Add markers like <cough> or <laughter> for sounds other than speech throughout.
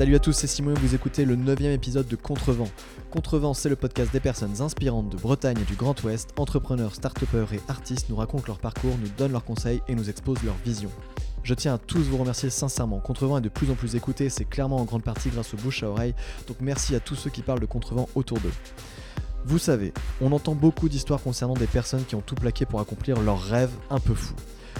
Salut à tous, c'est Simon et vous écoutez le 9 épisode de Contrevent. Contrevent, c'est le podcast des personnes inspirantes de Bretagne et du Grand Ouest. Entrepreneurs, start et artistes nous racontent leur parcours, nous donnent leurs conseils et nous exposent leur vision. Je tiens à tous vous remercier sincèrement. Contrevent est de plus en plus écouté, c'est clairement en grande partie grâce aux bouche à oreille, donc merci à tous ceux qui parlent de Contrevent autour d'eux. Vous savez, on entend beaucoup d'histoires concernant des personnes qui ont tout plaqué pour accomplir leurs rêves un peu fous.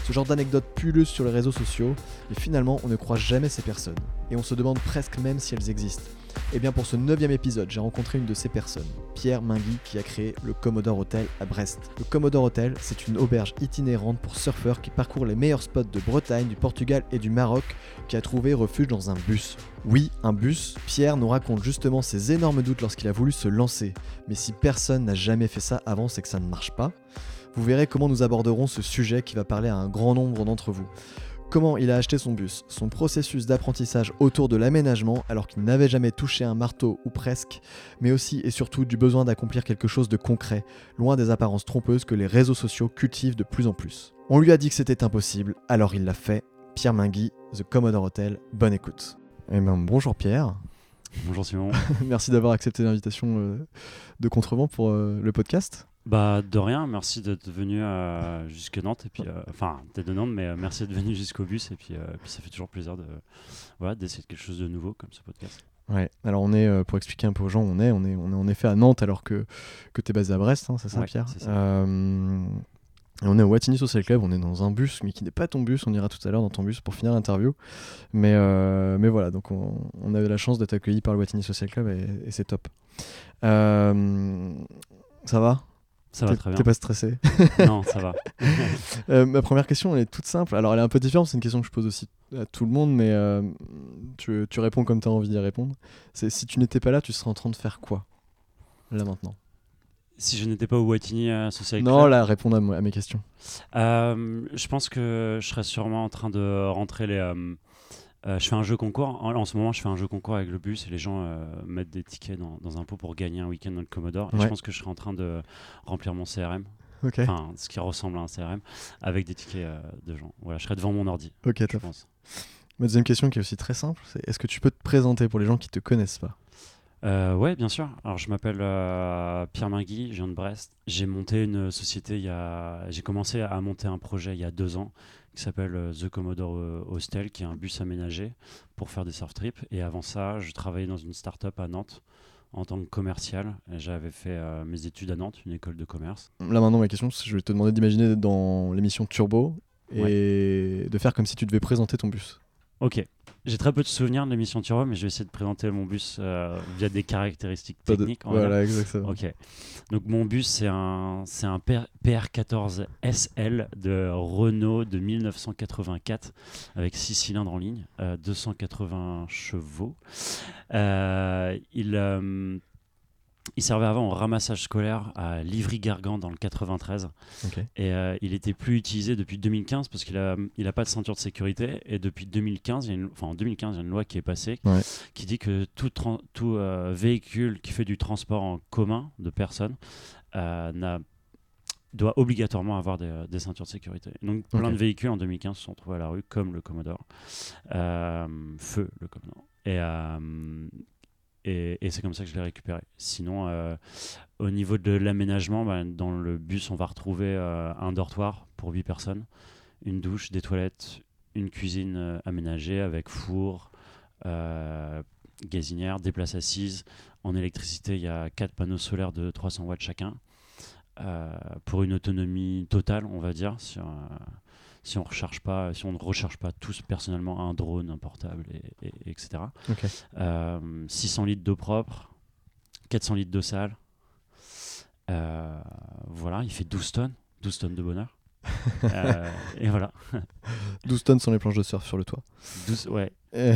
Ce genre d'anecdotes pullulent sur les réseaux sociaux, et finalement on ne croit jamais ces personnes. Et on se demande presque même si elles existent. Et bien pour ce neuvième épisode, j'ai rencontré une de ces personnes, Pierre Mingui, qui a créé le Commodore Hotel à Brest. Le Commodore Hotel, c'est une auberge itinérante pour surfeurs qui parcourt les meilleurs spots de Bretagne, du Portugal et du Maroc, qui a trouvé refuge dans un bus. Oui, un bus. Pierre nous raconte justement ses énormes doutes lorsqu'il a voulu se lancer. Mais si personne n'a jamais fait ça avant, c'est que ça ne marche pas. Vous verrez comment nous aborderons ce sujet qui va parler à un grand nombre d'entre vous. Comment il a acheté son bus, son processus d'apprentissage autour de l'aménagement alors qu'il n'avait jamais touché un marteau ou presque, mais aussi et surtout du besoin d'accomplir quelque chose de concret, loin des apparences trompeuses que les réseaux sociaux cultivent de plus en plus. On lui a dit que c'était impossible, alors il l'a fait. Pierre Mingui, The Commodore Hotel, bonne écoute. Eh ben, bonjour Pierre. Bonjour Simon. <laughs> Merci d'avoir accepté l'invitation euh, de Contrevent pour euh, le podcast. Bah de rien, merci d'être venu euh, jusque Nantes. Et puis enfin t'es de Nantes mais merci d'être venu jusqu'au bus. Et puis, puis ça fait toujours plaisir de voilà d'essayer quelque chose de nouveau comme ce podcast. Ouais, alors on est, pour expliquer un peu aux gens, on est, on est, on est en effet à Nantes alors que, que tu es basé à Brest, hein, c'est ça Pierre on est au Watini Social Club, on est dans un bus, mais qui n'est pas ton bus, on ira tout à l'heure dans ton bus pour finir l'interview. Mais, euh, mais voilà, donc on, on, a eu la chance d'être accueilli par le Watini Social Club et, c'est top. Euh, ça va? Ça va très bien. T'es pas stressé? <laughs> Non, ça va. <laughs> Euh, ma première question, elle est toute simple. Alors, elle est un peu différente, c'est une question que je pose aussi à tout le monde, mais tu, tu, réponds comme tu as envie d'y répondre. C'est si tu n'étais pas là, tu serais en train de faire quoi? Là maintenant si je n'étais pas au Watini à Social Non, là, répondre à, mes questions. Euh, je pense que je serais sûrement en train de rentrer les. Euh, euh, je fais un jeu concours. En, ce moment, je fais un jeu concours avec le bus et les gens mettent des tickets dans, un pot pour gagner un week-end dans le Commodore. Et je pense que je serais en train de remplir mon CRM. Enfin, ce qui ressemble à un CRM avec des tickets de gens. Voilà, je serais devant mon ordi. Ok, top. Ma deuxième question qui est aussi très simple, c'est est-ce que tu peux te présenter pour les gens qui te connaissent pas? Euh, ouais, bien sûr. Alors, je m'appelle euh, Pierre Mingui, je viens de Brest. J'ai monté une société il y a. J'ai commencé à monter un projet il y a deux ans qui s'appelle euh, The Commodore Hostel, qui est un bus aménagé pour faire des surf trips. Et avant ça, je travaillais dans une start-up à Nantes en tant que commercial. J'avais fait mes études à Nantes, une école de commerce. Là maintenant, ma question, je vais te demander d'imaginer dans l'émission Turbo et de faire comme si tu devais présenter ton bus. Ok. J'ai très peu de souvenirs de l'émission Turbo, mais je vais essayer de présenter mon bus euh, via des caractéristiques techniques. Voilà, exactement. Ok. Donc mon bus, c'est un, c'est un PR14 SL de Renault de 1984 avec 6 cylindres en ligne, 280 euh, chevaux. Euh, il il servait avant au ramassage scolaire à Livry-Gargan dans le 93. Et euh, il était plus utilisé depuis 2015 parce qu'il n'a il a pas de ceinture de sécurité. Et depuis 2015, il y a une, enfin, en 2015, il y a une loi qui est passée qui dit que tout, tout euh, véhicule qui fait du transport en commun de personnes euh, doit obligatoirement avoir des, ceintures de sécurité. Donc plein de véhicules en 2015 se sont trouvés à la rue, comme le Commodore. feu, le Commodore. Et et, c'est comme ça que je l'ai récupéré. Sinon, euh, au niveau de l'aménagement, bah, dans le bus, on va retrouver euh, un dortoir pour 8 personnes, une douche, des toilettes, une cuisine euh, aménagée avec four, gazinière, des places assises. En électricité, il y a 4 panneaux solaires de 300 watts chacun. pour une autonomie totale, on va dire, si on recharge pas, si on ne recherche pas tous personnellement un drone, un portable, et, etc. 600 euh, litres d'eau propre, 400 litres d'eau sale. Euh, voilà, il fait 12 tonnes, 12 tonnes de bonheur. <laughs> Euh, et voilà. <laughs> 12 tonnes sans les planches de surf sur le toit. 12, ouais. <laughs>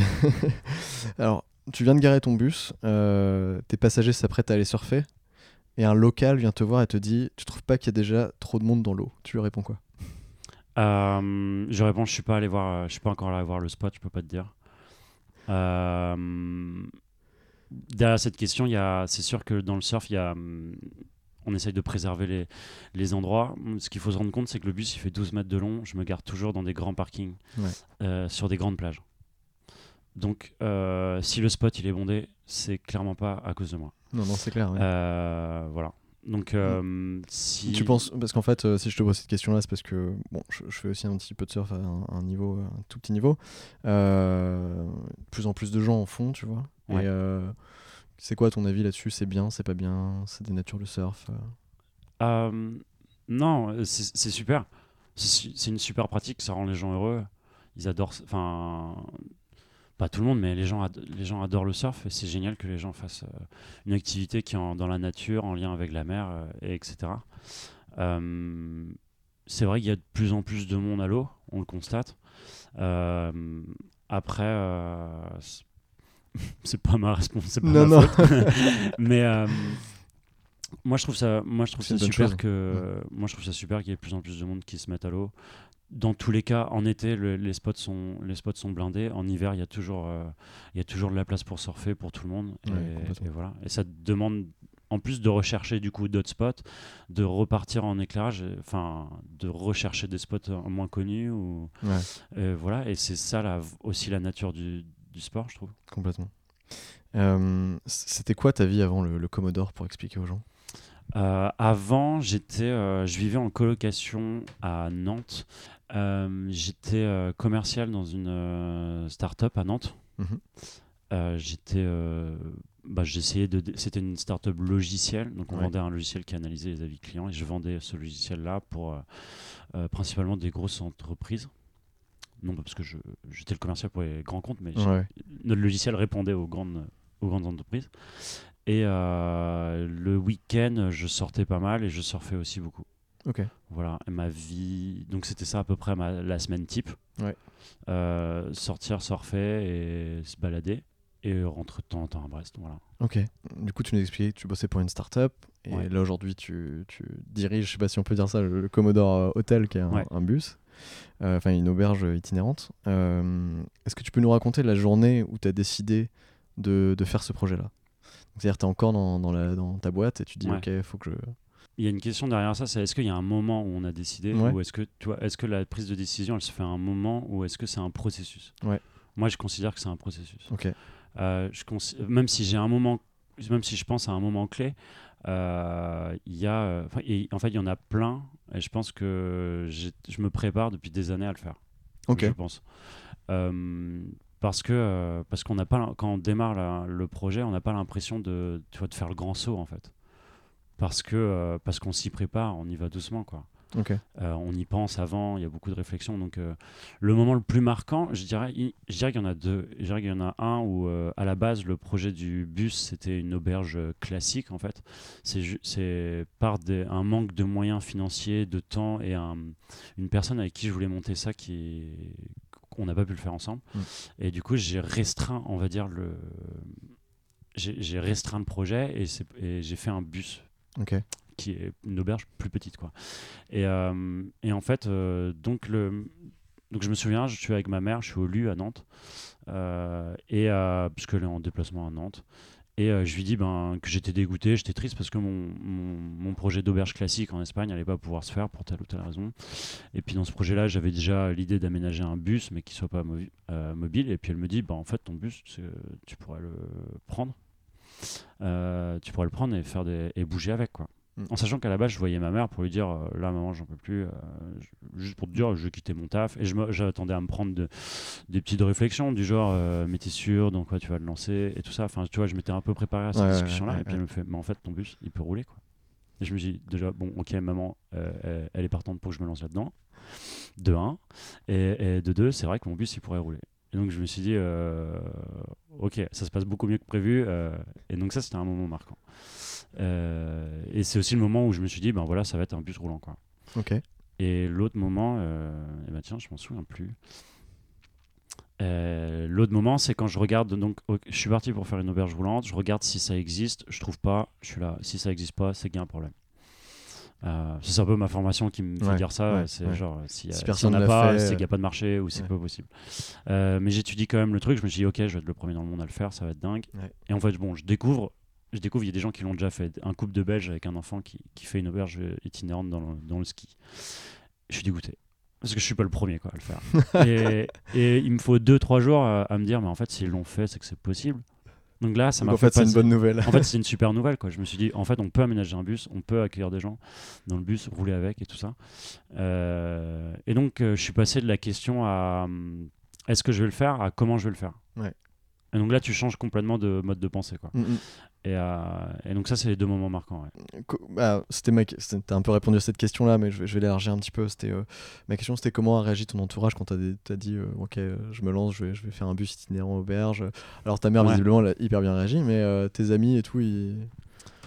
Alors, tu viens de garer ton bus, tes passagers s'apprêtent à aller surfer, et un local vient te voir et te dit Tu trouves pas qu'il y a déjà trop de monde dans l'eau? Tu lui réponds quoi? euh, je réponds, je suis pas allé voir, je suis pas encore allé voir le spot, je peux pas te dire. Euh, derrière cette question, c'est sûr que dans le surf, il y a, on essaye de préserver les, les endroits. Ce qu'il faut se rendre compte, c'est que le bus, il fait 12 mètres de long. Je me garde toujours dans des grands parkings, euh, sur des grandes plages. Donc, euh, si le spot il est bondé, c'est clairement pas à cause de moi. Non, non, c'est clair. ouais. Euh, voilà. Donc, euh, si. Tu penses, parce qu'en fait, euh, si je te pose cette question-là, c'est parce que bon, je, je fais aussi un petit peu de surf à un, un niveau, un tout petit niveau. Euh, de plus en plus de gens en font, tu vois. Ouais. Et euh, c'est quoi ton avis là-dessus? C'est bien, c'est pas bien? C'est des natures le surf euh? Euh, non, c'est super. C'est su- c'est une super pratique, ça rend les gens heureux. Ils adorent. Enfin, pas tout le monde, mais les gens, les gens adorent le surf et c'est génial que les gens fassent euh, une activité qui est en- dans la nature, en lien avec la mer, euh, et etc. Euh, c'est vrai qu'il y a de plus en plus de monde à l'eau, on le constate. Après, <laughs> c'est- pas ma responsabilité. Non, non. <laughs> mais moi je trouve ça moi je trouve ça super que moi je trouve ça super qu'il y ait de plus en plus de monde qui se mette à l'eau dans tous les cas en été le- les spots sont les spots sont blindés. En hiver il y a toujours euh, il y a toujours de la place pour surfer pour tout le monde. Ouais, et, voilà. Et ça demande en plus de rechercher du coup d'autres spots de repartir en éclairage enfin de rechercher des spots euh, moins connus ou Ouais, voilà. Et c'est ça la, aussi la nature du, du sport je trouve. Complètement. Euh, C'était quoi ta vie avant le, le Commodore pour expliquer aux gens? Euh, avant, j'étais, euh, je vivais en colocation à Nantes. Euh, j'étais euh, commercial dans une euh, start-up à Nantes. Mhm. J'étais, bah, j'essayais de, c'était une start-up logicielle, donc on Ouais. vendait un logiciel qui analysait les avis clients et je vendais ce logiciel-là pour euh, euh, principalement des grosses entreprises. Non pas parce que je- j'étais le commercial pour les grands comptes, mais Ouais, notre logiciel répondait aux grandes, aux grandes entreprises. Et euh, le week-end, je sortais pas mal et je surfais aussi beaucoup. Ok. Voilà, et ma vie. Donc c'était ça à peu près ma, la semaine type. Ouais. Euh, sortir, surfer et se balader. Et rentrer de temps en temps à Brest. Voilà. Ok. Du coup, tu nous expliquais que tu bossais pour une start-up. Et Ouais. là, aujourd'hui, tu, tu diriges, je sais pas si on peut dire ça, le, Commodore euh, Hotel, qui est un, Ouais. un bus. Euh, Enfin, une auberge itinérante. Euh, Est-ce que tu peux nous raconter la journée où tu as décidé de, de faire ce projet-là? C'est-à-dire, tu es encore dans, dans, la, dans ta boîte et tu dis, Ouais. ok, faut que je. Il y a une question derrière ça, c'est est-ce qu'il y a un moment où on a décidé Ouais. ou est-ce que tu vois, est-ce que la prise de décision elle se fait à un moment ou est-ce que c'est un processus? Ouais. Moi je considère que c'est un processus. Ok. Euh, je même si j'ai un moment, même si je pense à un moment clé, euh, il y a, euh, et- en fait, il y en a plein, et je pense que je me prépare depuis des années à le faire. Ok. Je pense. Euh, parce que parce qu'on n'a pas quand on démarre la- le projet, on n'a pas l'impression de tu vois de faire le grand saut en fait. Parce que euh, parce qu'on s'y prépare, on y va doucement quoi. Euh, on y pense avant, il y a beaucoup de réflexions. Donc, euh, le moment le plus marquant, je dirais, il- je dirais qu'il y en a deux. Je dirais qu'il y en a un où, à la base, le projet du bus, c'était une auberge classique, en fait. C'est C'est par des- un manque de moyens financiers, de temps et un- une personne avec qui je voulais monter ça qui qu'on n'a pas pu le faire ensemble. Mm. Et du coup, j'ai restreint, on va dire, le. J'ai j'ai restreint le projet et, c'est- et j'ai fait un bus Qui est une auberge plus petite quoi. Et, euh, et en fait euh, donc le donc je me souviens je suis avec ma mère je suis au LU à Nantes euh, et euh, puisqu'elle est en déplacement à Nantes et je lui dis ben que j'étais dégoûté j'étais triste parce que mon, mon, projet d'auberge classique en Espagne n'allait pas pouvoir se faire pour telle ou telle raison. Et puis dans ce projet là j'avais déjà l'idée d'aménager un bus mais qui soit pas mobile. Et puis elle me dit ben en fait ton bus tu pourrais le prendre tu pourrais le prendre et faire des et bouger avec quoi. Mm. en sachant qu'à la base je voyais ma mère pour lui dire euh, là maman j'en peux plus euh, juste pour te dire je vais quitter mon taf et j'attendais à me prendre de- des petites réflexions du genre euh, mais t'es sûr dans quoi tu vas le lancer et tout ça. Enfin tu vois je m'étais un peu préparé à cette Ouais, ouais, discussion là ouais, et puis elle me fait mais en fait ton bus il peut rouler quoi. Et je me dis déjà bon ok maman euh, elle, est partante pour que je me lance là dedans de 1 et, et de 2 c'est vrai que mon bus il pourrait rouler et donc je me suis dit euh, ok ça se passe beaucoup mieux que prévu euh, et donc ça c'était un moment marquant euh, et c'est aussi le moment où je me suis dit, ben voilà, ça va être un bus roulant. Quoi. Ok. Et l'autre moment, eh ben tiens, je m'en souviens plus. L'autre moment, c'est quand je regarde, donc je suis parti pour faire une auberge roulante, je regarde si ça existe, je trouve pas, je suis là, si ça existe pas, c'est qu'il y a un problème. Euh, c'est un peu ma formation qui me fait Ouais, dire ça, ouais, c'est ouais. genre Si si personne on n'a pas, c'est euh, qu'il n'y a pas de marché ou c'est pas possible. Euh, mais j'étudie quand même le truc, je me suis dit ok, je vais être le premier dans le monde à le faire, ça va être dingue. Et en fait, bon, je découvre, je découvre, il y a des gens qui l'ont déjà fait, un couple de Belges avec un enfant qui, qui fait une auberge itinérante dans le, dans le ski. Je suis dégoûté. parce que je suis pas le premier quoi, à le faire. <laughs> et, et il me faut 2-3 jours à, à me dire, mais en fait, s'ils l'ont fait, c'est que c'est possible. Donc là, ça m'a en fait, c'est une bonne nouvelle. En fait, <laughs> c'est une super nouvelle. Quoi. Je me suis dit, en fait, on peut aménager un bus, on peut accueillir des gens dans le bus, rouler avec et tout ça. Euh, et donc, euh, je suis passé de la question à hum, est-ce que je vais le faire à comment je vais le faire? Ouais. Et donc là, tu changes complètement de mode de pensée. Quoi. Mm, mm. Et, euh, et donc, ça, c'est les deux moments marquants. ouais. Bah, c'était ma... T'as un peu répondu à cette question-là, mais je vais, je vais l'élargir un petit peu. C'était euh, ma question, c'était comment a réagi ton entourage quand t'as des- dit, euh, ok, je me lance, je vais, je vais faire un bus itinérant auberge. Alors ta mère Ouais. visiblement, elle a hyper bien réagi, mais tes amis et tout, ils...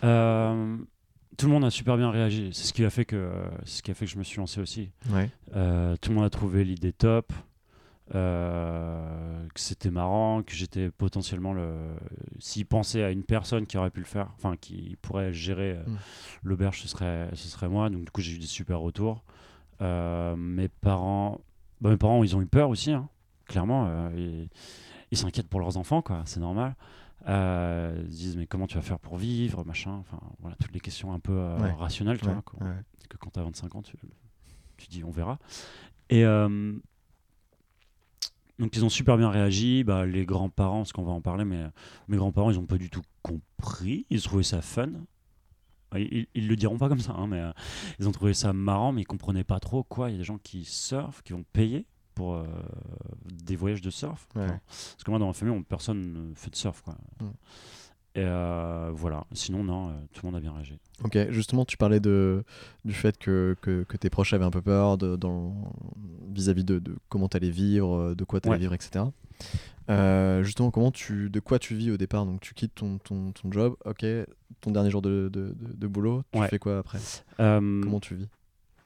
Tout le monde a super bien réagi. C'est ce qui a fait que, c'est ce qui a fait que je me suis lancé aussi. ouais, tout le monde a trouvé l'idée top, euh, que c'était marrant, que j'étais potentiellement le. S'ils pensaient à une personne qui aurait pu le faire, enfin qui pourrait gérer euh, Mm. l'auberge, ce serait, ce serait moi. Donc du coup, j'ai eu des super retours. Euh, mes parents, bah, mes parents, ils ont eu peur aussi, hein, clairement. ils s'inquiètent pour leurs enfants, quoi. C'est normal. Ils se disent mais comment tu vas faire pour vivre, machin. Enfin voilà, toutes les questions un peu Ouais. rationnelles, tu ouais, vois. quoi ouais. que quand tu as 25 ans, tu, tu dis on verra. Et euh, donc ils ont super bien réagi. Bah, les grands-parents, parce qu'on va en parler, mais euh, mes grands-parents, ils ont pas du tout compris. Ils trouvaient ça fun. Ils, ils, le diront pas comme ça, hein, mais euh, ils ont trouvé ça marrant, mais ils comprenaient pas trop quoi. Il y a des gens qui surfent, qui vont payer pour euh, des voyages de surf. Ouais. Enfin, parce que moi, dans ma famille, on- personne ne fait de surf. Quoi. Mm. Et euh, voilà. Sinon, non, euh, tout le monde a bien réagi. Ok, justement, tu parlais de, du fait que, que, que tes proches avaient un peu peur de, dans, vis-à-vis de, de comment t'allais vivre, euh, de quoi t'allais Ouais. vivre, etc. Euh, justement, comment tu, de quoi tu vis au départ? Donc, tu quittes ton, ton, ton job, ok, ton dernier jour de, de, boulot, tu Ouais. fais quoi après? Comment tu vis?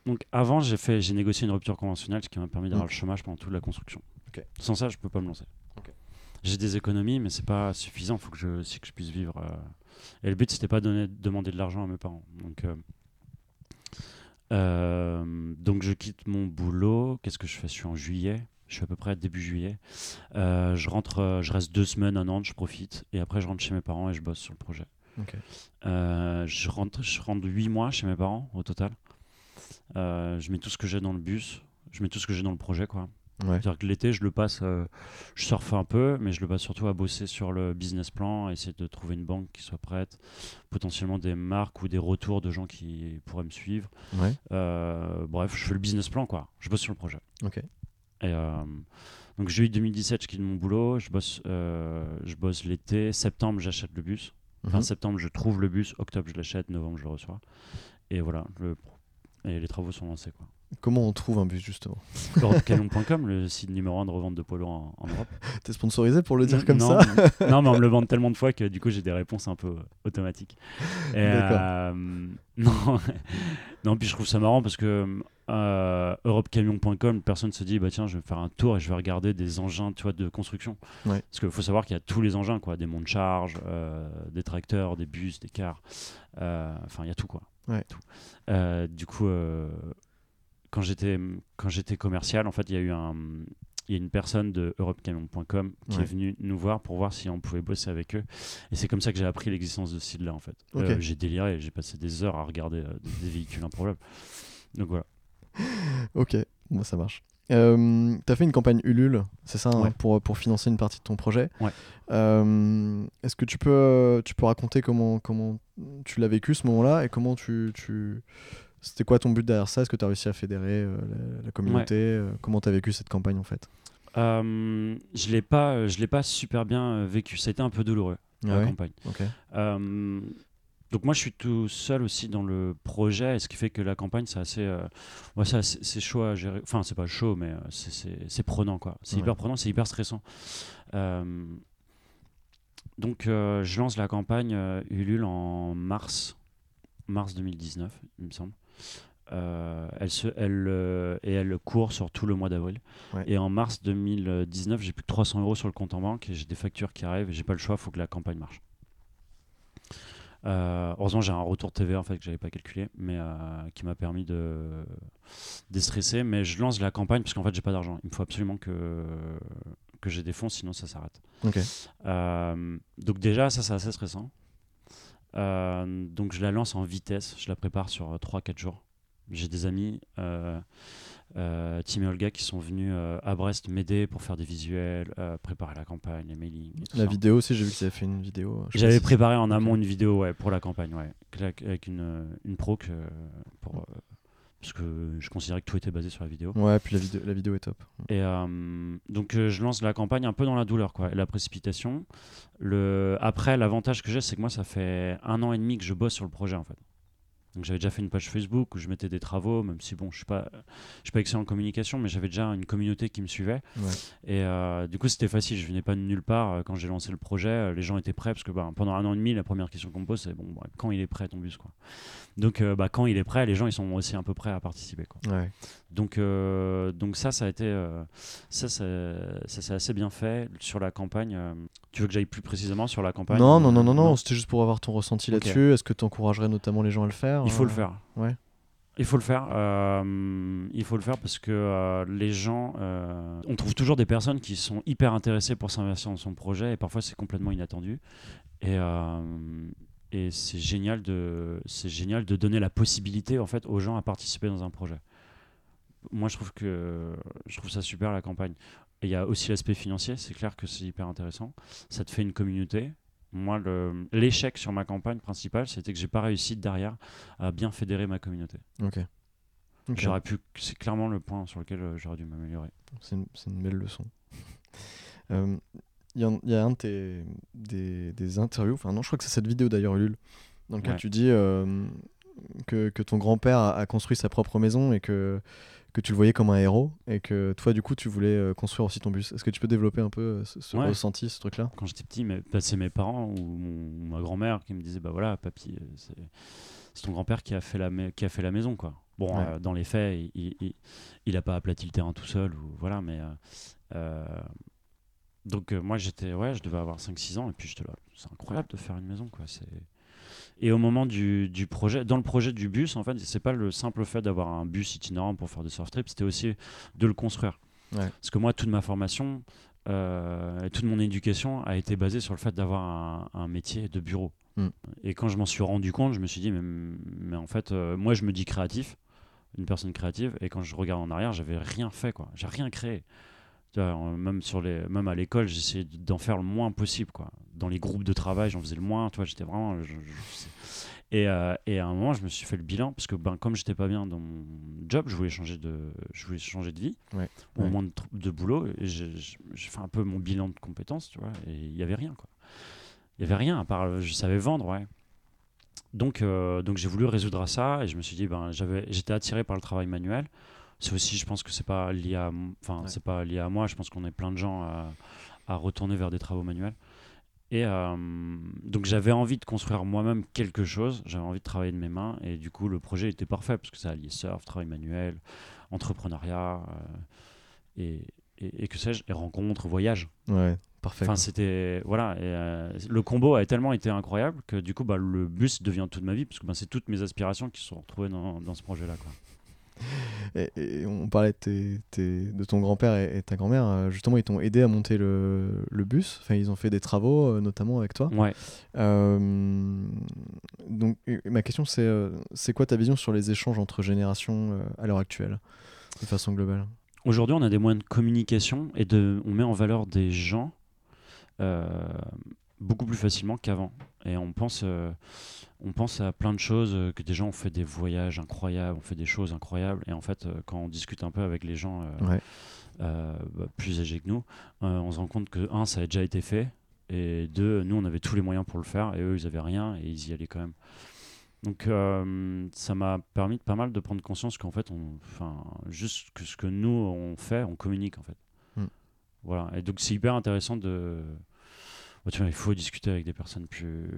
Donc avant, j'ai fait, j'ai négocié une rupture conventionnelle, ce qui m'a permis d'avoir Mm. le chômage pendant toute la construction. Sans ça, je peux pas me lancer. J'ai des économies, mais c'est pas suffisant. Il faut que je, que je puisse vivre. euh. Et le but, c'était pas de donner, demander de l'argent à mes parents. Donc, euh, euh, donc je quitte mon boulot. Qu'est-ce que je fais? Je suis en juillet. Je suis à peu près début juillet. Euh, je rentre, je reste deux semaines à Nantes, je profite, et après je rentre chez mes parents et je bosse sur le projet. Euh, je rentre, je rentre 8 mois chez mes parents au total. Je mets tout ce que j'ai dans le bus, je mets tout ce que j'ai dans le projet quoi. Ouais. C'est-à-dire que l'été, je le passe, euh, je surfe un peu, mais je le passe surtout à bosser sur le business plan, à essayer de trouver une banque qui soit prête, potentiellement des marques ou des retours de gens qui pourraient me suivre. Ouais. Euh, bref, je fais le business plan quoi. Je bosse sur le projet. Ok. Et euh, donc juillet 2017, je quitte mon boulot, je bosse, je bosse l'été. Septembre, j'achète le bus. Fin Mhm. septembre, je trouve le bus. Octobre, je l'achète. Novembre, je le reçois. Et voilà, le, et les travaux sont lancés. Quoi. Comment on trouve un bus justement EuropeCamion.com, le site numéro 1 de revente de lourds en, en Europe. <laughs> T'es sponsorisé pour le dire comme non, ça mais- <laughs> Non, mais on me le vend tellement de fois que du coup, j'ai des réponses un peu euh, automatiques. Et, D'accord. euh, <laughs> non, non, puis je trouve ça marrant parce que euh, EuropeCamion.com, personne se dit, bah tiens, je vais faire un tour et je vais regarder des engins tu vois, de construction. Ouais. Parce qu'il faut savoir qu'il y a tous les engins, quoi, des monte-charges, euh, des tracteurs, des bus, des cars. Euh, Enfin, il y a tout, quoi. Ouais. Tout. Du coup, quand j'étais quand j'étais commercial, en fait, il y a eu un il y a une personne de EuropeCamion.com qui Ouais. est venue nous voir pour voir si on pouvait bosser avec eux. Et c'est comme ça que j'ai appris l'existence de ce site-là, en fait. Euh, j'ai déliré, j'ai passé des heures à regarder euh, des, véhicules improbables. Donc voilà. Ok, bon, ça marche. Euh, T'as fait une campagne Ulule, c'est ça, hein, pour, pour financer une partie de ton projet. Ouais. Euh, Est-ce que tu peux, tu peux raconter comment, comment tu l'as vécu ce moment-là et comment tu. tu... C'était quoi ton but derrière ça? Est-ce que tu as réussi à fédérer euh, la, la communauté Euh, Comment tu as vécu cette campagne en fait? Euh, je l'ai pas, je l'ai pas super bien vécu. Ça a été un peu douloureux Ah la ouais campagne. Euh, donc moi je suis tout seul aussi dans le projet, et ce qui fait que la campagne c'est assez, ouais, c'est assez- c'est chaud à gérer. Enfin c'est pas chaud, mais c'est- c'est c'est prenant quoi. C'est hyper prenant, c'est hyper stressant. Donc je lance la campagne Ulule en mars, mars 2019, il me semble. Euh, elle se, elle, euh, et elle court sur tout le mois d'avril. Ouais. Et en mars 2019, j'ai plus que 300 euros sur le compte en banque et j'ai des factures qui arrivent et j'ai pas le choix, il faut que la campagne marche. Euh, heureusement, j'ai un retour TV en fait que j'avais pas calculé, mais qui m'a permis de déstresser. Mais je lance la campagne parce qu'en fait, j'ai pas d'argent. Il me faut absolument que que j'ai des fonds, sinon ça s'arrête. Donc déjà, ça c'est assez stressant. Euh, donc je la lance en vitesse, je la prépare sur 3-4 jours. J'ai des amis, euh, euh, Tim et Olga, qui sont venus euh, à Brest m'aider pour faire des visuels, euh, préparer la campagne, les mailings. La ça. vidéo aussi, j'ai vu qu'ils avaient fait une vidéo. J'avais préparé en amont une vidéo ouais, pour la campagne, ouais, avec une, une pro que, pour, euh, parce que je considérais que tout était basé sur la vidéo. Ouais, puis la vidéo, la vidéo est top. Et euh, donc euh, je lance la campagne un peu dans la douleur, quoi, et la précipitation. Le... Après, l'avantage que j'ai, c'est que moi, ça fait un an et demi que je bosse sur le projet, en fait. Donc j'avais déjà fait une page Facebook où je mettais des travaux, même si bon, je suis pas, je suis pas excellent en communication, mais j'avais déjà une communauté qui me suivait. Ouais. Et euh, du coup, c'était facile. Je venais pas de nulle part. Quand j'ai lancé le projet, euh, les gens étaient prêts parce que bah, pendant un an et demi, la première question qu'on me pose, c'est bon, bah, quand il est prêt ton bus, quoi. Donc, euh, bah, quand il est prêt, les gens ils sont aussi un peu prêts à participer, quoi. Ouais. Donc, euh, donc ça, ça a été, ça, ça, ça s'est assez bien fait sur la campagne. tu veux que j'aille plus précisément sur la campagne? Non, non, non, non, non, c'était juste pour avoir ton ressenti là-dessus. Est-ce que tu encouragerais notamment les gens à le faire? Il faut euh, le faire. ouais. Il faut le faire. euh, il faut le faire parce que euh, les gens, euh, on trouve toujours des personnes qui sont hyper intéressées pour s'investir dans son projet et parfois c'est complètement inattendu. Et, euh, et c'est génial de, c'est génial de donner la possibilité en fait aux gens à participer dans un projet. Moi, je trouve que je trouve ça super la campagne. Et il y a aussi l'aspect financier. C'est clair que c'est hyper intéressant. Ça te fait une communauté. Moi, le- l'échec sur ma campagne principale, c'était que j'ai pas réussi derrière à bien fédérer ma communauté. Ok. J'aurais pu, c'est clairement le point sur lequel euh, j'aurais dû m'améliorer. C'est une, une belle leçon. <laughs> Euh, Il y, a un de tes des, des interviews, enfin non, je crois que c'est cette vidéo d'ailleurs, Ulule, dans laquelle Ouais. tu dis euh, que, que ton grand-père a, a construit sa propre maison et que, que tu le voyais comme un héros et que toi, du coup, tu voulais euh, construire aussi ton bus. Est-ce que tu peux développer un peu euh, ce, ce Ouais. ressenti, ce truc-là? Quand j'étais petit, bah, c'est mes parents ou mon- ma grand-mère qui me disaient bah voilà, papy, euh, c'est, ton grand-père qui a fait la qui a fait la maison quoi. Bon, Ouais. euh, dans les faits, il, il, il- a pas aplati le terrain tout seul ou voilà, mais euh, euh, donc moi j'étais ouais, je devais avoir 5-6 ans et puis j'étais là, c'est incroyable de faire une maison quoi. C'est et au moment du, du projet, dans le projet du bus, en fait, c'est pas le simple fait d'avoir un bus itinérant pour faire des surf trips, c'était aussi de le construire. Ouais. Parce que moi, toute ma formation, euh, et toute mon éducation a été basée sur le fait d'avoir un, un métier de bureau. Mm. Et quand je m'en suis rendu compte, je me suis dit, mais, mais en fait, euh, moi, je me dis créatif, une personne créative, et quand je regarde en arrière, j'avais rien fait, quoi. J'ai rien créé. Même, sur les, même à l'école, j'essayais d'en faire le moins possible, quoi. Dans les groupes de travail, j'en faisais le moins, tu vois, j'étais vraiment. je- je- et, euh, et à un moment, je me suis fait le bilan, parce que ben, comme j'étais pas bien dans mon job, je voulais changer de, je voulais changer de vie Ouais. au Ouais. moins de, boulot. Et j'ai fait un peu mon bilan de compétences, tu vois, et il y avait rien, quoi. Il y avait rien, à part euh, je savais vendre, ouais. Donc, euh, donc j'ai voulu résoudre à ça, et je me suis dit, ben, j'avais, j'étais attiré par le travail manuel. C'est aussi, je pense que c'est pas lié à, enfin, Ouais. c'est pas lié à moi. Je pense qu'on est plein de gens à, à retourner vers des travaux manuels. Et euh, donc j'avais envie de construire moi-même quelque chose, j'avais envie de travailler de mes mains, et du coup le projet était parfait parce que ça alliait surf, travail manuel, entrepreneuriat, euh, et, et, et que sais-je, et rencontres, voyages. Ouais, parfait. Enfin c'était voilà, et, euh, le combo a tellement été incroyable que du coup bah, le bus devient toute ma vie parce que bah, c'est toutes mes aspirations qui se sont retrouvées dans, dans ce projet-là. Quoi. <laughs> Et, et on parlait de, tes- tes- de ton grand-père et, et ta grand-mère. euh, Justement, ils t'ont aidé à monter le, le bus. Enfin, ils ont fait des travaux, euh, notamment avec toi. Ouais. Euh, donc, ma question, c'est c'est quoi ta vision sur les échanges entre générations à l'heure actuelle, de façon globale? Aujourd'hui, on a des moyens de communication et de, on met en valeur des gens euh, beaucoup plus facilement qu'avant. Et on pense, euh, on pense à plein de choses, euh, que des gens ont fait des voyages incroyables, ont fait des choses incroyables. Et en fait, euh, quand on discute un peu avec les gens euh, Ouais. bah, plus âgés que nous, on se rend compte que, un, ça a déjà été fait. Et deux, nous, on avait tous les moyens pour le faire. Et eux, ils avaient rien et ils y allaient quand même. Donc euh, ça m'a permis de pas mal de prendre conscience qu'en fait, on, enfin, juste que ce que nous on fait, on communique en fait. Mm. Voilà. Et donc c'est hyper intéressant de. Bah, tu vois, il faut discuter avec des personnes plus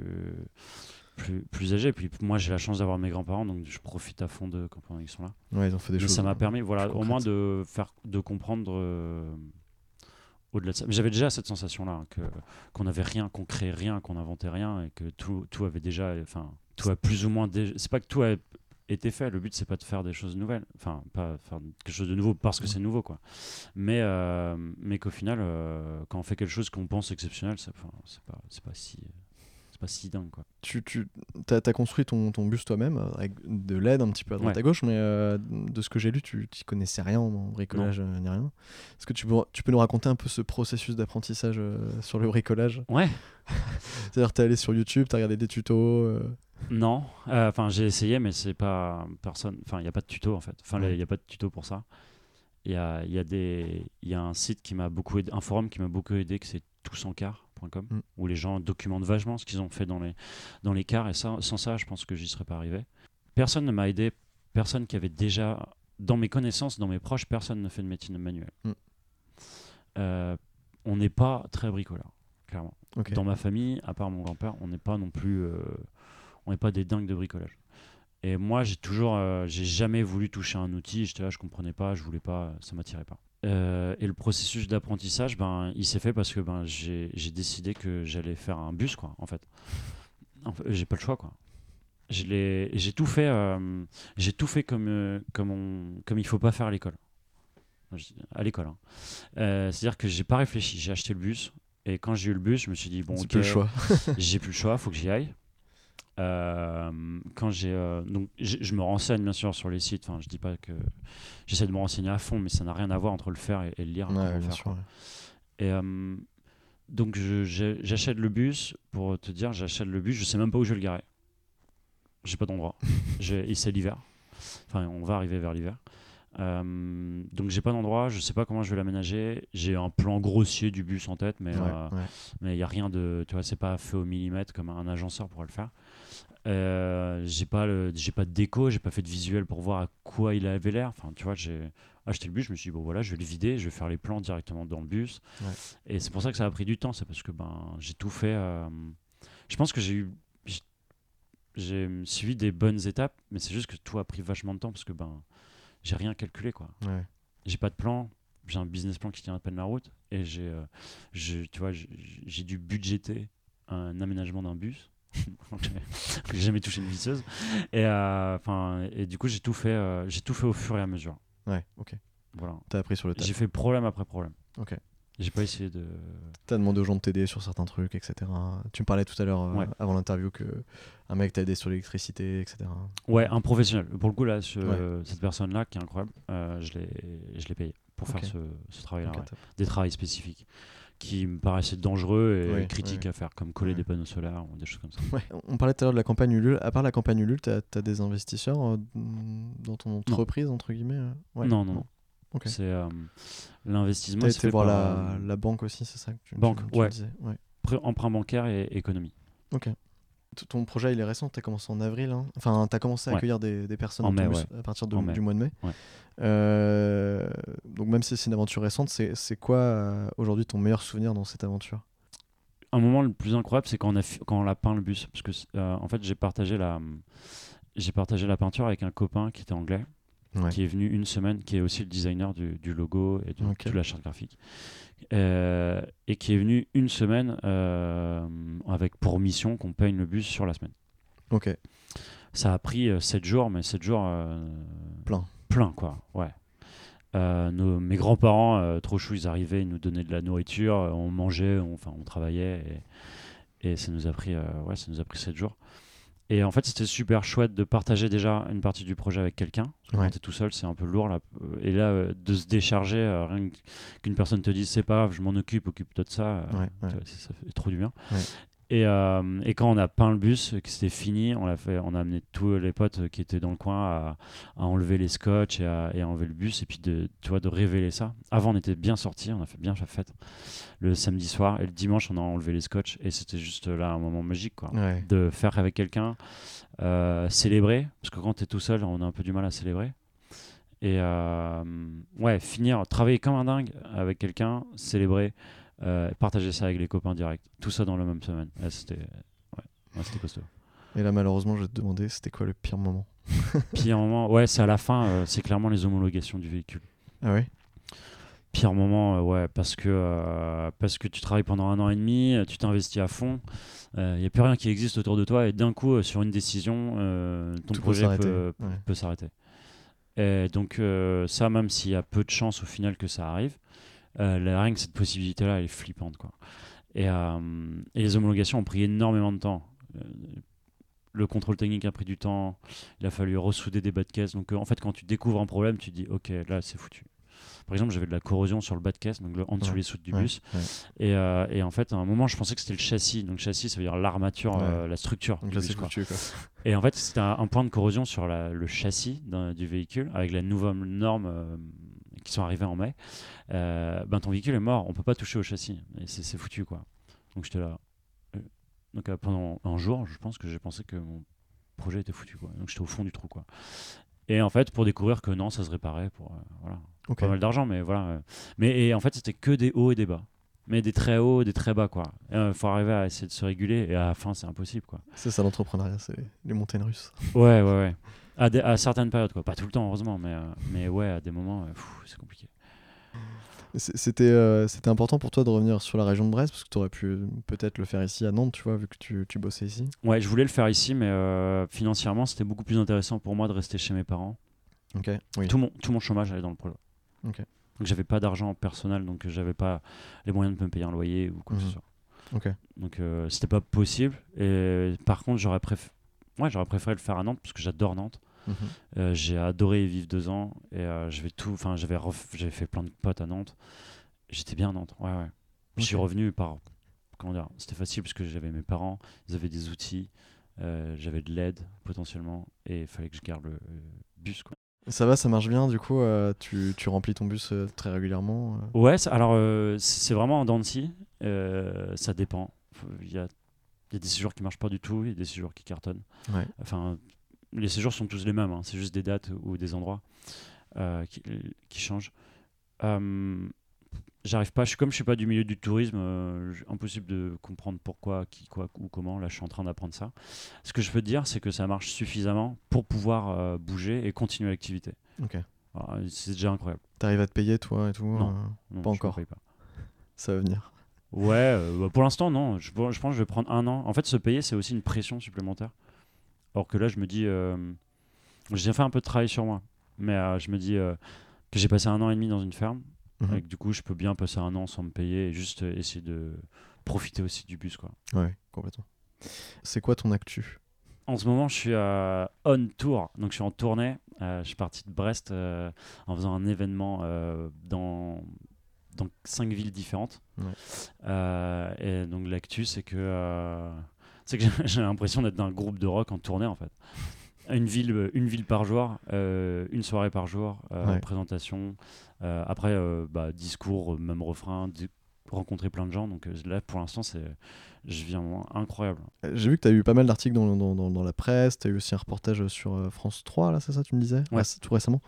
plus, plus âgées. Puis moi, j'ai la chance d'avoir mes grands-parents, donc je profite à fond de quand qu'ils sont là. Ouais, ils ont fait des Mais choses. ça m'a permis, voilà, au moins de faire, de comprendre euh, au-delà de ça. Mais j'avais déjà cette sensation-là, hein, que qu'on n'avait rien, qu'on créait rien, qu'on inventait rien, et que tout, tout avait déjà, enfin, tout a plus ou moins. déjà- C'est pas que tout a été fait. Le but, c'est pas de faire des choses nouvelles, enfin, pas faire quelque chose de nouveau parce que c'est nouveau, quoi. Mais, euh, mais qu'au final, euh, quand on fait quelque chose qu'on pense exceptionnel, c'est pas, c'est pas si, pas si dingue quoi. Tu, tu as, construit ton, ton bus toi-même euh, avec de l'aide un petit peu à droite à gauche, mais euh, de ce que j'ai lu, tu n'y connaissais rien en bricolage euh, ni rien. Est-ce que tu peux, tu peux nous raconter un peu ce processus d'apprentissage sur le bricolage? Ouais. <laughs> C'est-à-dire, tu es allé sur YouTube, tu as regardé des tutos Non, enfin j'ai essayé, mais c'est pas personne. Enfin, il n'y a pas de tuto en fait. Enfin, il n'y a pas de tuto pour ça. Il y a, y, a y a un site qui m'a beaucoup aidé, un forum qui m'a beaucoup aidé, que c'est mm. où les gens documentent vachement ce qu'ils ont fait dans les, dans les cars. Et ça, sans ça, je pense que j'y serais pas arrivé. Personne ne m'a aidé, personne qui avait déjà, dans mes connaissances, dans mes proches, personne ne fait de médecine manuelle. Mm. Euh, on n'est pas très bricoleur, clairement. Dans ma famille, à part mon grand-père, on n'est pas non plus, euh, on n'est pas des dingues de bricolage. Et moi, j'ai toujours, euh, j'ai jamais voulu toucher un outil. J'étais là, je comprenais pas, je voulais pas, ça m'attirait pas. Euh, et le processus d'apprentissage, ben, il s'est fait parce que ben, j'ai décidé que j'allais faire un bus, quoi, en fait. j'ai pas le choix, quoi. J'ai tout fait, euh, j'ai tout fait comme, comme, on, comme il faut pas faire à l'école. À l'école. Hein. C'est-à-dire que j'ai pas réfléchi, j'ai acheté le bus. Et quand j'ai eu le bus, je me suis dit, bon, ok, plus le choix. j'ai plus le choix, faut que j'y aille. Euh, quand j'ai euh, donc je me renseigne bien sûr sur les sites. Enfin, je dis pas que j'essaie de me renseigner à fond, mais ça n'a rien à voir entre le faire et, le lire. Et euh, donc j'achète le bus pour te dire, j'achète le bus. Je sais même pas où je vais le garer. J'ai pas d'endroit. <laughs> et c'est l'hiver. Enfin, on va arriver vers l'hiver. donc j'ai pas d'endroit, je sais pas comment je vais l'aménager. J'ai un plan grossier du bus en tête, mais mais il y a rien de, tu vois, c'est pas fait au millimètre comme un agenceur pourrait le faire. Euh, j'ai pas j'ai pas de déco, j'ai pas fait de visuel pour voir à quoi il avait l'air. Enfin, tu vois, j'ai acheté le bus, je me suis dit bon voilà, je vais le vider, je vais faire les plans directement dans le bus. Et c'est pour ça que ça a pris du temps, c'est parce que ben j'ai tout fait. Euh, je pense que j'ai eu j'ai suivi des bonnes étapes, mais c'est juste que tout a pris vachement de temps parce que ben j'ai rien calculé quoi. J'ai pas de plan, j'ai un business plan qui tient à peine la route et j'ai euh, tu vois j'ai dû budgéter un aménagement d'un bus <laughs> j'ai jamais touché une visseuse. Et, euh, enfin et du coup, j'ai tout, fait, euh, j'ai tout fait au fur et à mesure. Ouais, ok. Voilà. T'as appris sur le tas. J'ai fait problème après problème. Ok. J'ai pas essayé de. T'as demandé aux gens de t'aider sur certains trucs, etc. Tu me parlais tout à l'heure, euh, avant l'interview, que un mec t'a aidé sur l'électricité, etc. Ouais, un professionnel. Pour le coup, là, cette personne-là, qui est incroyable, je l'ai payé pour faire ce, ce travail-là. Des travaux spécifiques qui me paraissaient dangereux et critiques à faire, comme coller des panneaux solaires ou des choses comme ça. On parlait tout à l'heure de la campagne Ulule. À part la campagne Ulule, tu as, des investisseurs euh, dans ton entreprise, entre guillemets euh Non, non. non. C'est euh, l'investissement. Tu as été voir la, la, banque aussi, c'est ça que tu, Banque, ouais. Emprunt bancaire et économie. Ok. Ton projet, il est récent, tu as commencé en avril. Hein. Enfin, tu as commencé à accueillir des, des personnes en mai, à partir du mois de mai. Euh, donc, même si c'est une aventure récente, c'est quoi euh, aujourd'hui ton meilleur souvenir dans cette aventure? Un moment le plus incroyable, c'est quand, on a quand on a peint le bus. Parce que, euh, en fait, j'ai partagé, la, partagé la peinture avec un copain qui était anglais. Qui est venu une semaine, qui est aussi le designer du, du logo et de, de la charte graphique. Euh, et qui est venu une semaine euh, avec pour mission qu'on peigne le bus sur la semaine. Ok. Ça a pris 7 euh, jours, mais 7 jours. plein. Plein, quoi, ouais. nos, mes grands-parents, trop chou, ils arrivaient, ils nous donnaient de la nourriture, on mangeait, on, enfin, on travaillait, et, et, ça nous a pris, ouais, ça nous a pris 7 jours. Et en fait, c'était super chouette de partager déjà une partie du projet avec quelqu'un. Quand tu es tout seul, c'est un peu lourd. Là. Et là, euh, de se décharger, euh, rien qu'une personne te dise c'est pas grave, je m'en occupe, occupe-toi de ça, euh, ça fait trop du bien. Et, euh, et, quand on a peint le bus, que c'était fini, on a, fait, on a amené tous les potes qui étaient dans le coin à, à enlever les scotch et à, et à, enlever le bus et puis de, tu vois, de révéler ça. Avant, on était bien sortis, on a fait bien la fête le samedi soir et le dimanche, on a enlevé les scotch et c'était juste là un moment magique quoi, de faire avec quelqu'un, euh, célébrer parce que quand tu es tout seul, on a un peu du mal à célébrer. Et euh, ouais, finir, travailler comme un dingue avec quelqu'un, célébrer. Euh, partager ça avec les copains direct. Tout ça dans la même semaine. c'était ouais, costaud. Et là, malheureusement, je vais te demander, c'était quoi le pire moment <laughs> Pire moment, ouais, c'est à la fin, euh, c'est clairement les homologations du véhicule. Ah oui Pire moment, euh, ouais, parce que, parce que tu travailles pendant un an et demi, tu t'investis à fond, il n'y a plus rien qui existe autour de toi, et d'un coup, sur une décision, ton projet peut, s'arrêter. Et donc, ça, même s'il y a peu de chances au final que ça arrive, euh, la, rien que cette possibilité-là, elle est flippante. Quoi. Et, euh, et, les homologations ont pris énormément de temps. Euh, le contrôle technique a pris du temps. Il a fallu ressouder des bas de caisse. Donc, euh, en fait, quand tu découvres un problème, tu te dis, ok, là, c'est foutu. Par exemple, j'avais de la corrosion sur le bas de caisse, donc le, en dessous Ouais. les soutes du Ouais, bus. ouais. Et, euh, et en fait, à un moment, je pensais que c'était le châssis. Donc, châssis, ça veut dire l'armature, euh, la structure. Donc du là, bus, c'est quoi. foutu, quoi. Et en fait, c'était un, un point de corrosion sur la- le châssis du véhicule avec les nouvelles normes euh, qui sont arrivées en mai. Euh, ben, ton véhicule est mort, on peut pas toucher au châssis. Et c'est foutu, quoi. Donc j'étais là. Euh, Donc euh, pendant un jour, je pense que j'ai pensé que mon projet était foutu, quoi. Donc j'étais au fond du trou, quoi. Et en fait, pour découvrir que non, ça se réparait pour euh, voilà, pas mal d'argent, mais voilà. Mais et en fait, c'était que des hauts et des bas. Mais des très hauts, des très bas, quoi. Il faut arriver à essayer de se réguler et à la fin, c'est impossible, quoi. C'est ça l'entrepreneuriat, c'est les montagnes russes. Ouais, ouais, ouais. À, des- à certaines périodes, quoi. Pas tout le temps, heureusement, mais, euh, mais ouais, à des moments, euh, c'est compliqué. C'était euh, important pour toi de revenir sur la région de Brest parce que tu aurais pu euh, peut-être le faire ici à Nantes, tu vois, vu que tu, tu bossais ici. Ouais, je voulais le faire ici, mais euh, financièrement, c'était beaucoup plus intéressant pour moi de rester chez mes parents. Ok. Oui. Tout, mon, tout mon chômage allait dans le projet. Ok. Donc j'avais pas d'argent personnel, donc j'avais pas les moyens de me payer un loyer ou quoi que Mhm. ce soit. Ok. Donc euh, c'était pas possible. Et par contre, j'aurais préféré. Ouais, j'aurais préféré le faire à Nantes parce que j'adore Nantes. Mhm. Euh, j'ai adoré y vivre deux ans et euh, j'avais tout. Enfin, j'avais j'avais fait plein de potes à Nantes. J'étais bien à Nantes. Ouais, ouais. Je suis revenu par. Comment dire C'était facile parce que j'avais mes parents, ils avaient des outils, euh, j'avais de l'aide potentiellement et il fallait que je garde le bus. Quoi. Ça va, ça marche bien, du coup, euh, tu, tu remplis ton bus euh, très régulièrement. euh? Ouais, alors c'est vraiment en dents de scie. Ça dépend. Il y a, il y a des séjours qui marchent pas du tout, il y a des séjours qui cartonnent. Ouais. Enfin, les séjours sont tous les mêmes, hein, c'est juste des dates ou des endroits euh, qui, qui changent. Euh, J'arrive pas, je comme je suis pas du milieu du tourisme, euh, impossible de comprendre pourquoi, qui, quoi, ou comment. Là, je suis en train d'apprendre ça. Ce que je peux te dire, c'est que ça marche suffisamment pour pouvoir euh, bouger et continuer l'activité. Ok. Alors, C'est déjà incroyable. T'arrives à te payer, toi, et tout Non. Non, Pas encore. pas. Ça va venir. Ouais, euh, bah, pour l'instant, non. Je, je pense que je vais prendre un an. En fait, se payer, c'est aussi une pression supplémentaire. Alors que là, je me dis. euh, j'ai fait un peu de travail sur moi. Mais euh, je me dis euh, que j'ai passé un an et demi dans une ferme. Mhm. Et que du coup, je peux bien passer un an sans me payer et juste essayer de profiter aussi du bus. Quoi. Ouais, complètement. C'est quoi ton actu? En ce moment, je suis euh, on tour. Donc, je suis en tournée. Euh, je suis parti de Brest euh, en faisant un événement dans, dans cinq villes différentes. Ouais. Euh, et donc, l'actu, c'est que, euh, c'est que <laughs> j'ai- l'impression d'être dans un groupe de rock en tournée, en fait. <laughs> Une ville, euh, une ville par jour, euh, une soirée par jour, euh, Ouais. présentation. Euh, après, bah, discours, même refrain, rencontrer plein de gens. Donc euh, là, pour l'instant, c'est, je vis un moment incroyable. Euh, J'ai vu que tu as eu pas mal d'articles dans, dans, dans- dans la presse, tu as eu aussi un reportage sur euh, France 3, là, c'est ça, tu me disais? Ouais. Réc- Tout récemment.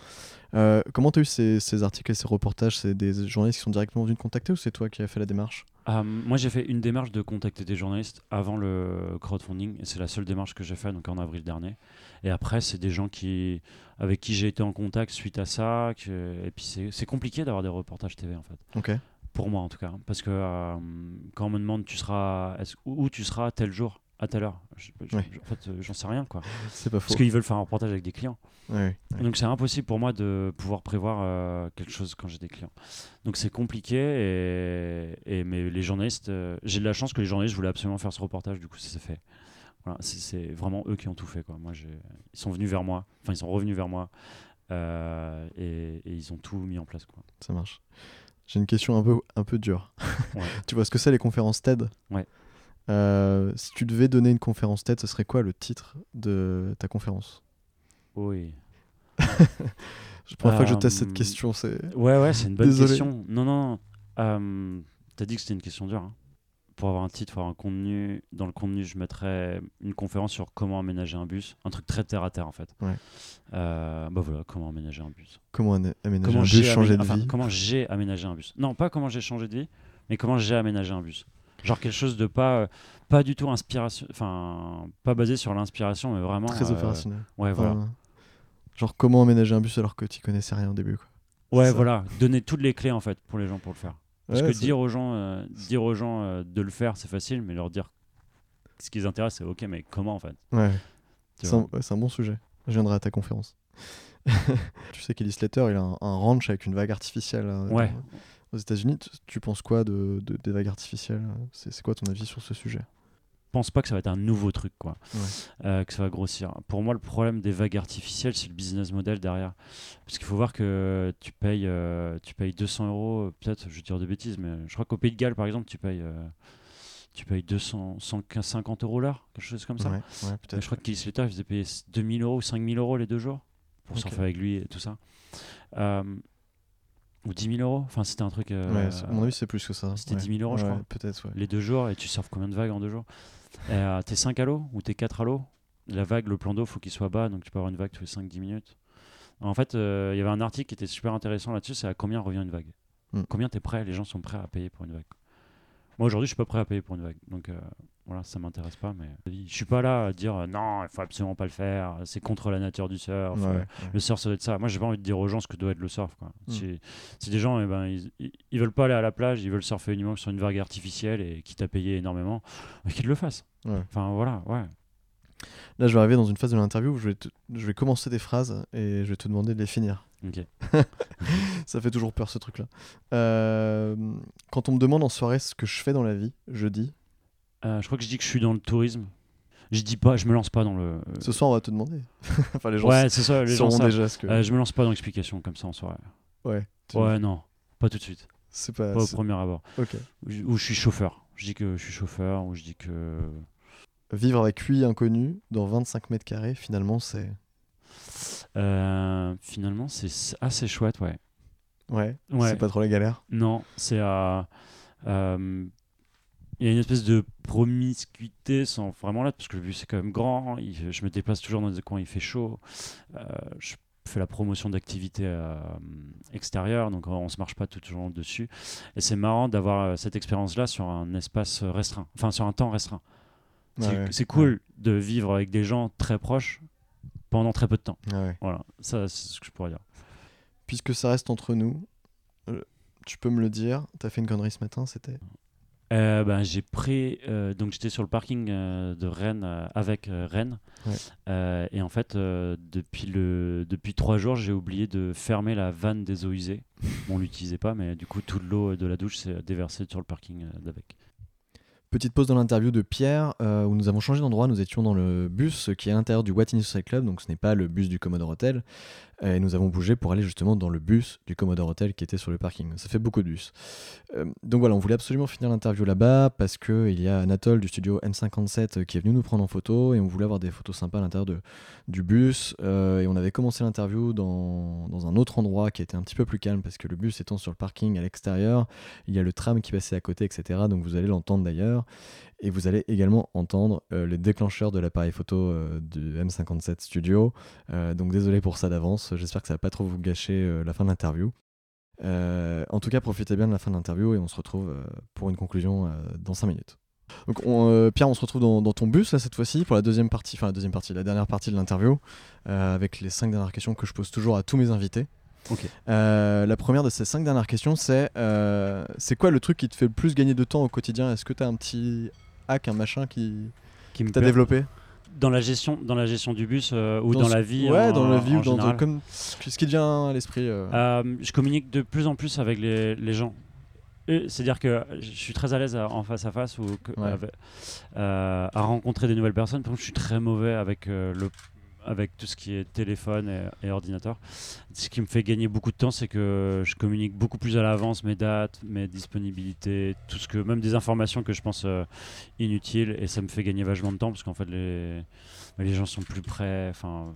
Euh, comment tu as eu ces, ces articles et ces reportages? C'est des journalistes qui sont directement venus te contacter ou c'est toi qui as fait la démarche? Euh, moi, j'ai fait une démarche de contacter des journalistes avant le crowdfunding, c'est la seule démarche que j'ai faite, donc en avril dernier. Et après, c'est des gens qui, avec qui j'ai été en contact suite à ça. que- et puis, c'est c'est compliqué d'avoir des reportages TV, en fait. Ok. Pour moi, en tout cas. Parce que euh, quand on me demande tu seras, où tu seras tel jour, à telle heure, je- je- Ouais. en fait, euh, j'en sais rien, quoi. <laughs> C'est pas faux. Parce qu'ils veulent faire un reportage avec des clients. Ouais, ouais. Donc c'est impossible pour moi de pouvoir prévoir euh, quelque chose quand j'ai des clients. Donc c'est compliqué et, et mais les journalistes, euh, j'ai de la chance que les journalistes voulaient absolument faire ce reportage, du coup ça s'est fait. Voilà, c'est- vraiment eux qui ont tout fait quoi. Moi ils sont venus vers moi, enfin ils sont revenus vers moi euh, et, et ils ont tout mis en place quoi. Ça marche. J'ai une question un peu, un peu dure. Ouais. <laughs> tu vois ce que c'est les conférences TED? Ouais. Euh, si tu devais donner une conférence TED, ce serait quoi le titre de ta conférence? Oui. <laughs> La première fois que je teste Euh, cette question, c'est. Ouais ouais c'est une bonne Désolé. question. Non non. non. Euh, T'as dit que c'était une question dure. hein. Pour avoir un titre, faut avoir un contenu. Dans le contenu, je mettrais une conférence sur comment aménager un bus. Un truc très terre à terre en fait. Ouais. Euh, bah voilà, comment aménager un bus. Comment aménager Comment un j'ai bus, changer amé- de enfin, vie comment j'ai aménagé un bus. Non, pas comment j'ai changé de vie, mais comment j'ai aménagé un bus. Genre quelque chose de pas, euh, pas du tout inspiration, enfin pas basé sur l'inspiration, mais vraiment. Très euh, opérationnel. Ouais, voilà. Genre comment aménager un bus alors que tu connaissais rien au début. Quoi. Ouais, voilà. Donner toutes les clés en fait pour les gens pour le faire. Parce Ouais, que c'est- dire aux gens, euh, dire aux gens euh, de le faire, c'est facile, mais leur dire ce qui les intéresse, c'est ok, mais comment en fait? Ouais, c'est un, ouais, c'est un bon sujet. Je viendrai à ta conférence. <laughs> tu sais qu'Ellis Slater, il a un, un ranch avec une vague artificielle euh, Ouais. aux États-Unis. Tu, tu penses quoi de, de- des vagues artificielles? C'est quoi ton avis sur ce sujet? Pense pas que ça va être un nouveau truc, quoi, Ouais. euh, que ça va grossir. Pour moi, le problème des vagues artificielles, c'est le business model derrière. Parce qu'il faut voir que tu payes, euh, tu payes 200 euros, peut-être, je vais dire des bêtises, mais je crois qu'au Pays de Galles, par exemple, tu payes, euh, tu payes 200, 150 euros l'heure, quelque chose comme ça. Ouais, ouais, Mais peut-être. je crois que Keith Slater, il faisait payer 2000 euros ou 5000 euros les deux jours pour Ok. surfer avec lui et tout ça. Euh, ou 10 000 euros. Enfin, c'était un truc. euh, Ouais, à mon avis, c'est plus que ça. c'était ouais. 10 000 euros, je crois. Peut-être, les deux jours et tu surfes combien de vagues en deux jours? Euh, T'es 5 à l'eau ou t'es 4 à l'eau? La vague, le plan d'eau, faut qu'il soit bas, donc tu peux avoir une vague tous les 5-10 minutes. En fait, euh, il y avait un article qui était super intéressant là-dessus, c'est à combien revient une vague? Hmm. Combien t'es prêt Les gens sont prêts à payer pour une vague? Moi aujourd'hui, je suis pas prêt à payer pour une vague, donc euh, voilà, ça m'intéresse pas. Mais je suis pas là à dire euh, non, il faut absolument pas le faire, c'est contre la nature du surf. Ouais, euh, ouais. le surf, ça doit être ça. Moi, j'ai pas envie de dire aux gens ce que doit être le surf. Quoi. Mm. Si, si des gens, eh ben, ils, ils- veulent pas aller à la plage, ils veulent surfer uniquement sur une vague artificielle et quitte à payer énormément, qu'ils le fassent. Ouais. Enfin, voilà, ouais. Là, je vais arriver dans une phase de l'interview où je vais, te- je vais commencer des phrases et je vais te demander de les finir. Ok. <laughs> Ça fait toujours peur ce truc-là. Euh, quand on me demande en soirée ce que je fais dans la vie, je dis. Euh, je crois que je dis que je suis dans le tourisme. Je dis pas, je me lance pas dans le. Ce soir, on va te demander. <laughs> enfin, les gens ouais, c'est ça, les gens savent. déjà ce que. Euh, je me lance pas dans l'explication comme ça en soirée. Ouais. Ouais, non, pas tout de suite, C'est pas. pas au premier abord. Ok. Ou je suis chauffeur. Je dis que je suis chauffeur, ou je dis que. Vivre avec lui inconnu dans 25 mètres carrés, finalement, c'est. Euh, finalement, c'est assez chouette, ouais. Ouais. Ouais. C'est pas trop la galère? Non, c'est à. euh, Il y a une espèce de promiscuité sans vraiment là, parce que le bus c'est quand même grand. il- je me déplace toujours dans des coins, il fait chaud. Euh, je fais la promotion d'activités euh, extérieures, donc on se marche pas tout le temps dessus. Et c'est marrant d'avoir euh, cette expérience-là sur un espace restreint, enfin sur un temps restreint. C'est Ouais, ouais. c'est cool de vivre avec des gens très proches pendant très peu de temps. Voilà, ça c'est ce que je pourrais dire. Puisque ça reste entre nous, euh, tu peux me le dire. T'as fait une connerie ce matin, c'était. Euh, ben, j'ai pris euh, donc j'étais sur le parking euh, de Rennes avec Rennes et en fait depuis le depuis trois jours j'ai oublié de fermer la vanne des eaux usées bon on l'utilisait pas mais du coup toute l'eau de la douche s'est déversée sur le parking d'avec Petite pause dans l'interview de Pierre euh, où nous avons changé d'endroit. Nous étions dans le bus qui est à l'intérieur du Watini Social Club, donc ce n'est pas le bus du Commodore Hotel. Et nous avons bougé pour aller justement dans le bus du Commodore Hotel qui était sur le parking. Ça fait beaucoup de bus. Euh, donc voilà, on voulait absolument finir l'interview là-bas parce qu'il y a Anatole du studio M57 qui est venu nous prendre en photo et on voulait avoir des photos sympas à l'intérieur de, du bus. Euh, et on avait commencé l'interview dans, dans un autre endroit qui était un petit peu plus calme parce que le bus étant sur le parking à l'extérieur, il y a le tram qui passait à côté, etc. Donc vous allez l'entendre d'ailleurs. Et vous allez également entendre euh, les déclencheurs de l'appareil photo euh, du M57 Studio. Euh, donc désolé pour ça d'avance. J'espère que ça va pas trop vous gâcher la fin de l'interview. En tout cas, profitez bien de la fin de l'interview et on se retrouve pour une conclusion dans 5 minutes. Donc on, euh, Pierre, on se retrouve dans, dans ton bus là cette fois-ci pour la deuxième partie, enfin la deuxième partie, la dernière partie de l'interview, euh, avec les cinq dernières questions que je pose toujours à tous mes invités. Euh, la première de ces cinq dernières questions, c'est c'est quoi le truc qui te fait le plus gagner de temps au quotidien? Est-ce que tu as un petit hack, un machin qui qui t'a développé dans la gestion dans la gestion du bus euh, ou dans, ce- la vie Ouais, en- dans la vie ou dans, dans- comme ce qui vient à l'esprit. euh. Euh, je communique de plus en plus avec les, les gens. C'est-à-dire que je suis très à l'aise en face à face ou que- Ouais. avec- à rencontrer des nouvelles personnes. Par contre, je suis très mauvais avec, le, avec tout ce qui est téléphone et, et ordinateur. Ce qui me fait gagner beaucoup de temps, c'est que je communique beaucoup plus à l'avance mes dates, mes disponibilités, tout ce que, même des informations que je pense euh, inutiles. Et ça me fait gagner vachement de temps parce qu'en fait, les, les gens sont plus prêts. Enfin,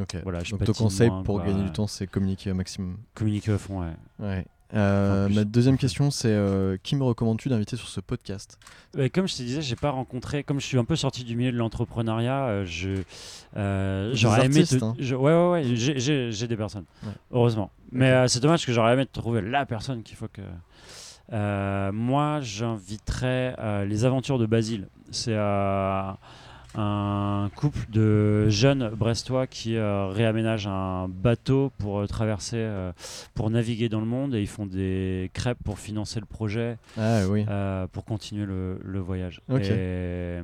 Ok. voilà, je Donc ton conseil moins, pour quoi. gagner du temps, c'est communiquer au maximum. communiquer à fond, ouais. Ouais. Euh, ma deuxième question, c'est euh, qui me recommandes-tu d'inviter sur ce podcast Ouais, comme je te disais, j'ai pas rencontré, comme je suis un peu sorti du milieu de l'entrepreneuriat, euh, je euh, j'aurais aimé. te- hein. je- ouais, ouais, ouais, j'ai- des personnes, Ouais. heureusement. Mais euh, c'est dommage que j'aurais aimé trouver la personne qu'il faut que. Euh, moi, j'inviterais euh, les aventures de Basile. C'est euh, un couple de jeunes brestois qui euh, réaménagent un bateau pour euh, traverser, euh, pour naviguer dans le monde et ils font des crêpes pour financer le projet Ah oui. euh, pour continuer le, le voyage. Et,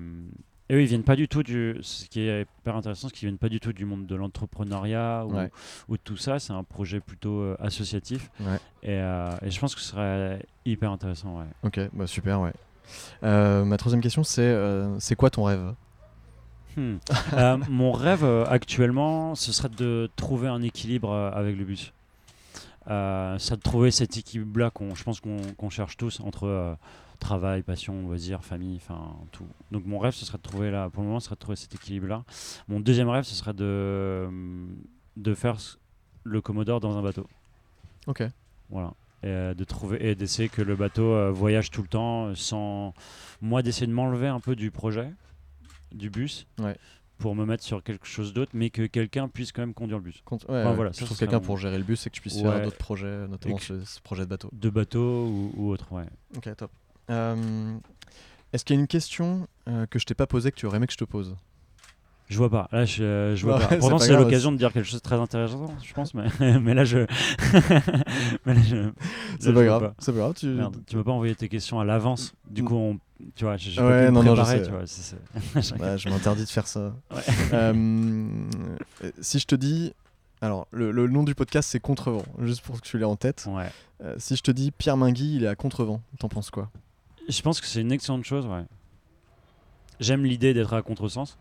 et eux, ils viennent pas du tout du. Ce qui est hyper intéressant, c'est qu'ils viennent pas du tout du monde de l'entrepreneuriat ou, Ouais. ou de tout ça. C'est un projet plutôt associatif. Ouais. Et, et je pense que ce serait hyper intéressant. Ouais. Ok, bah super, ouais. Ma troisième question, c'est c'est quoi ton rêve? Hmm. Euh, mon rêve euh, actuellement, ce serait de trouver un équilibre euh, avec le bus. Ça de trouver cet équilibre-là qu'on, je pense qu'on qu'on cherche tous entre travail, passion, loisirs, famille, enfin tout. Donc mon rêve, ce serait de trouver là, pour le moment, ce serait de trouver cet équilibre-là. Mon deuxième rêve, ce serait de de faire le Commodore dans un bateau. Ok. Voilà. Et de trouver et d'essayer que le bateau voyage tout le temps sans moi d'essayer de m'enlever un peu du projet du bus Ouais. pour me mettre sur quelque chose d'autre mais que quelqu'un puisse quand même conduire le bus ouais, ouais, voilà, je trouve quelqu'un pour gérer le bus et que puisses Ouais. faire d'autres projets, notamment ce, ce projet de bateau. de bateau ou, ou autre ouais Ok, top. Euh, Est-ce qu'il y a une question euh, que je t'ai pas posée que tu aurais aimé que je te pose? Je vois pas là je, je vois pas <laughs> pourtant c'est l'occasion de dire quelque chose de très intéressant je pense mais, <laughs> mais là je <laughs> mais là, je- C'est pas grave. C'est pas grave. Tu... Merde, tu m'as pas envoyé tes questions à l'avance du coup on, tu vois j'ai Ouais, pas pu me non, non, je préparer tu vois Ouais, je m'interdis de faire ça. Ouais. Euh, si je te dis. Alors, le, le nom du podcast, c'est Contrevent, juste pour que tu l'aies en tête. ouais Euh, si je te dis Pierre Mingui, il est à Contrevent, t'en penses quoi? Je pense que c'est une excellente chose, ouais. J'aime l'idée d'être à contresens,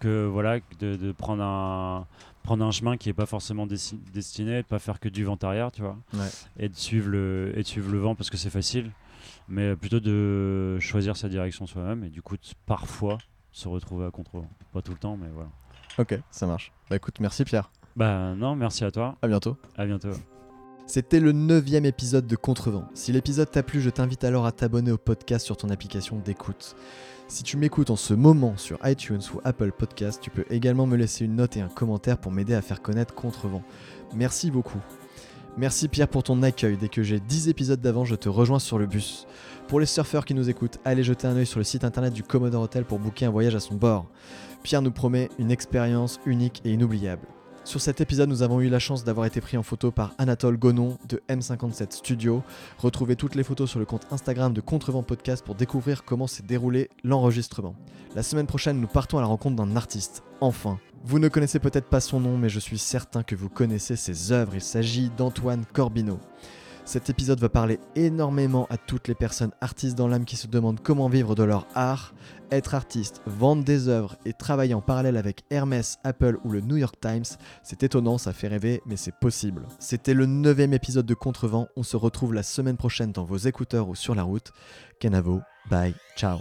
que voilà, de, de prendre un prendre un chemin qui est pas forcément desti- destiné, de pas faire que du vent arrière, tu vois, Ouais. et de suivre le et de suivre le vent parce que c'est facile, mais plutôt de choisir sa direction soi-même et du coup de parfois se retrouver à contre pas tout le temps, mais voilà. Ok, ça marche. Bah écoute, merci Pierre. Bah non, merci à toi, À bientôt. à bientôt. C'était le neuvième épisode de Contrevent. Si l'épisode t'a plu, je t'invite alors à t'abonner au podcast sur ton application d'écoute. Si tu m'écoutes en ce moment sur iTunes ou Apple Podcast, tu peux également me laisser une note et un commentaire pour m'aider à faire connaître Contrevent. Merci beaucoup. Merci Pierre pour ton accueil. Dès que j'ai 10 épisodes d'avant, je te rejoins sur le bus. Pour les surfeurs qui nous écoutent, allez jeter un œil sur le site internet du Commodore Hotel pour booker un voyage à son bord. Pierre nous promet une expérience unique et inoubliable. Sur cet épisode, nous avons eu la chance d'avoir été pris en photo par Anatole Gonon de M57 Studio. Retrouvez toutes les photos sur le compte Instagram de Contrevent Podcast pour découvrir comment s'est déroulé l'enregistrement. La semaine prochaine, nous partons à la rencontre d'un artiste. Enfin. Vous ne connaissez peut-être pas son nom, mais je suis certain que vous connaissez ses œuvres. Il s'agit d'Antoine Corbino. Cet épisode va parler énormément à toutes les personnes artistes dans l'âme qui se demandent comment vivre de leur art. Être artiste, vendre des œuvres et travailler en parallèle avec Hermès, Apple ou le New York Times, c'est étonnant, ça fait rêver, mais c'est possible. C'était le neuvième épisode de Contrevent. On se retrouve la semaine prochaine dans vos écouteurs ou sur la route. Kenavo, bye, ciao.